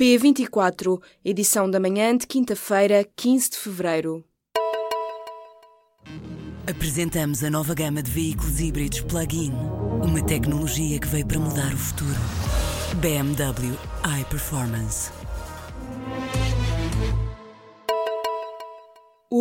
P24, edição da manhã de quinta-feira, 15 de fevereiro. Apresentamos a nova gama de veículos híbridos plug-in. Uma tecnologia que veio para mudar o futuro. BMW iPerformance.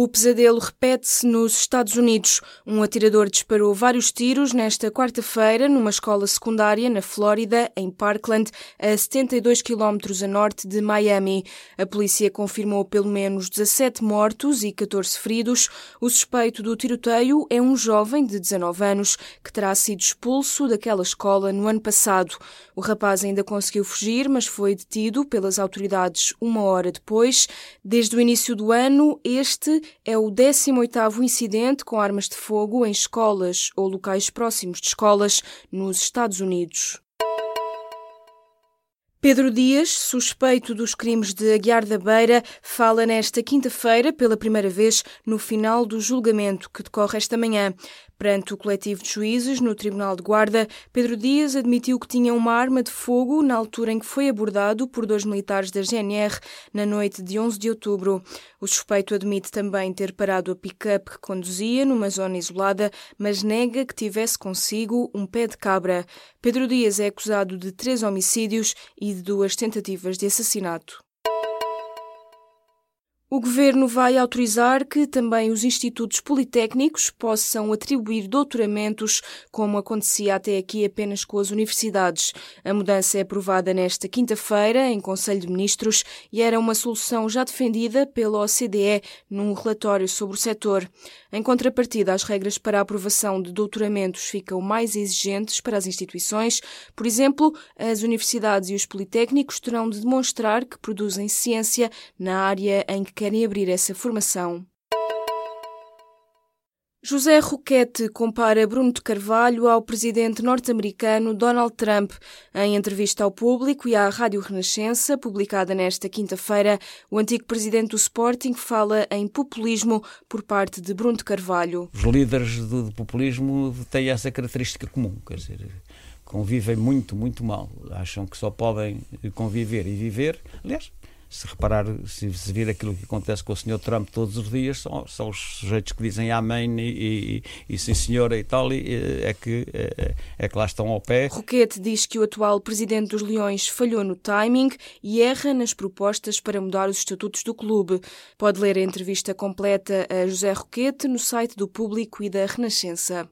Pesadelo repete-se nos Estados Unidos. Um atirador disparou vários tiros nesta quarta-feira numa escola secundária na Flórida, em Parkland, a 72 km a norte de Miami. A polícia confirmou pelo menos 17 mortos e 14 feridos. O suspeito do tiroteio é um jovem de 19 anos que terá sido expulso daquela escola no ano passado. O rapaz ainda conseguiu fugir, mas foi detido pelas autoridades uma hora depois. Desde o início do ano, este é o 18º incidente com armas de fogo em escolas ou locais próximos de escolas nos Estados Unidos. Pedro Dias, suspeito dos crimes de Aguiar da Beira, fala nesta quinta-feira pela primeira vez no final do julgamento que decorre esta manhã. Perante o coletivo de juízes no Tribunal de Guarda, Pedro Dias admitiu que tinha uma arma de fogo na altura em que foi abordado por dois militares da GNR na noite de 11 de outubro. O suspeito admite também ter parado a pick-up que conduzia numa zona isolada, mas nega que tivesse consigo um pé de cabra. Pedro Dias é acusado de três homicídios e de duas tentativas de assassinato. O Governo vai autorizar que também os institutos politécnicos possam atribuir doutoramentos, como acontecia até aqui apenas com as universidades. A mudança é aprovada nesta quinta-feira em Conselho de Ministros e era uma solução já defendida pela OCDE num relatório sobre o setor. Em contrapartida, as regras para a aprovação de doutoramentos ficam mais exigentes para as instituições. Por exemplo, as universidades e os politécnicos terão de demonstrar que produzem ciência na área em que querem abrir essa formação. José Roquette compara Bruno de Carvalho ao presidente norte-americano Donald Trump. Em entrevista ao público e à Rádio Renascença, publicada nesta quinta-feira, o antigo presidente do Sporting fala em populismo por parte de Bruno de Carvalho. Os líderes do populismo têm essa característica comum, quer dizer, convivem muito, muito mal. Acham que só podem conviver e viver. Aliás, se reparar, se, se vir aquilo que acontece com o Sr. Trump todos os dias, são, são os sujeitos que dizem amém e, e, e sim senhora e tal, e, é, que, é, é, que lá estão ao pé. Roquete diz que o atual presidente dos Leões falhou no timing e erra nas propostas para mudar os estatutos do clube. Pode ler a entrevista completa a José Roquete no site do Público e da Renascença.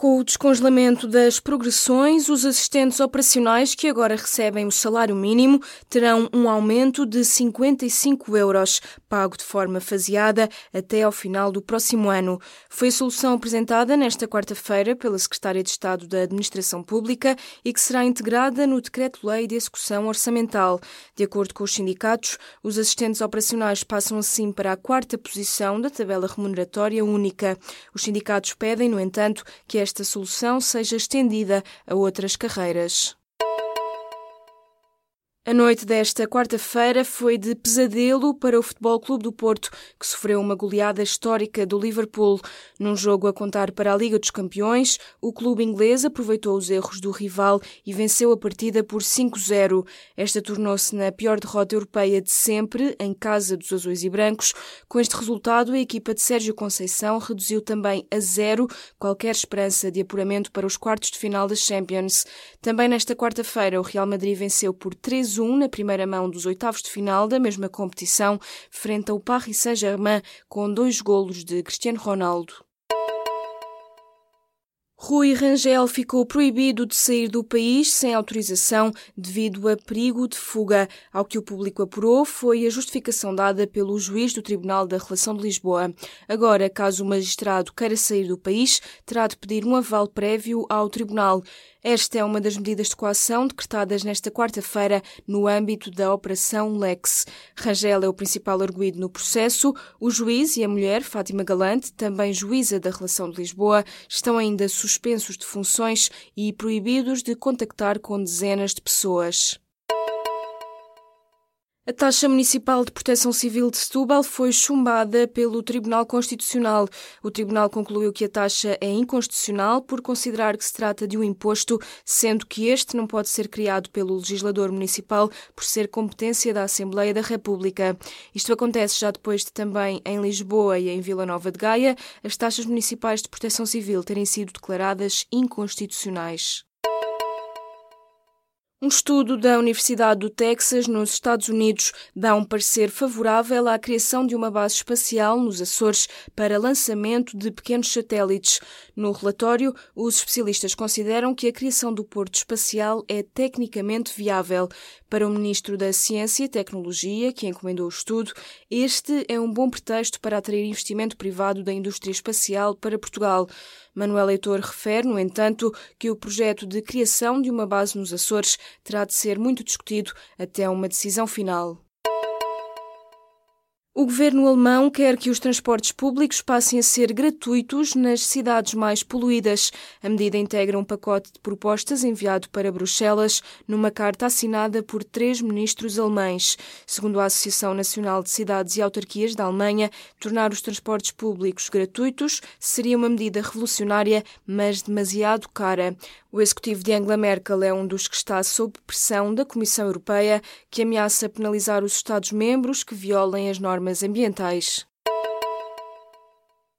Com o descongelamento das progressões, os assistentes operacionais que agora recebem o salário mínimo terão um aumento de 55 euros, pago de forma faseada até ao final do próximo ano. Foi a solução apresentada nesta quarta-feira pela Secretária de Estado da Administração Pública e que será integrada no Decreto-Lei de Execução Orçamental. De acordo com os sindicatos, os assistentes operacionais passam assim para a quarta posição da tabela remuneratória única. Os sindicatos pedem, no entanto, que esta solução seja estendida a outras carreiras. A noite desta quarta-feira foi de pesadelo para o Futebol Clube do Porto, que sofreu uma goleada histórica do Liverpool. Num jogo a contar para a Liga dos Campeões, o clube inglês aproveitou os erros do rival e venceu a partida por 5-0. Esta tornou-se na pior derrota europeia de sempre, em casa dos azuis e brancos. Com este resultado, a equipa de Sérgio Conceição reduziu também a zero qualquer esperança de apuramento para os quartos de final das Champions. Também nesta quarta-feira, o Real Madrid venceu por 3 1 na primeira mão dos oitavos de final da mesma competição, frente ao Paris Saint-Germain, com dois golos de Cristiano Ronaldo. Rui Rangel ficou proibido de sair do país sem autorização devido a perigo de fuga. Ao que o público apurou foi a justificação dada pelo juiz do Tribunal da Relação de Lisboa. Agora, caso o magistrado queira sair do país, terá de pedir um aval prévio ao tribunal. Esta é uma das medidas de coação decretadas nesta quarta-feira no âmbito da Operação Lex. Rangel é o principal arguído no processo. O juiz e a mulher, Fátima Galante, também juíza da Relação de Lisboa, estão ainda suspensos de funções e proibidos de contactar com dezenas de pessoas. A taxa municipal de proteção civil de Setúbal foi chumbada pelo Tribunal Constitucional. O tribunal concluiu que a taxa é inconstitucional por considerar que se trata de um imposto, sendo que este não pode ser criado pelo legislador municipal por ser competência da Assembleia da República. Isto acontece já depois de também em Lisboa e em Vila Nova de Gaia as taxas municipais de proteção civil terem sido declaradas inconstitucionais. Um estudo da Universidade do Texas, nos Estados Unidos, dá um parecer favorável à criação de uma base espacial nos Açores para lançamento de pequenos satélites. No relatório, os especialistas consideram que a criação do porto espacial é tecnicamente viável. Para o Ministro da Ciência e Tecnologia, que encomendou o estudo, este é um bom pretexto para atrair investimento privado da indústria espacial para Portugal. Manuel Leitor refere, no entanto, que o projeto de criação de uma base nos Açores terá de ser muito discutido até uma decisão final. O governo alemão quer que os transportes públicos passem a ser gratuitos nas cidades mais poluídas. A medida integra um pacote de propostas enviado para Bruxelas numa carta assinada por três ministros alemães. Segundo a Associação Nacional de Cidades e Autarquias da Alemanha, tornar os transportes públicos gratuitos seria uma medida revolucionária, mas demasiado cara. O executivo de Angela Merkel é um dos que está sob pressão da Comissão Europeia, que ameaça penalizar os Estados-membros que violem as normas ambientais.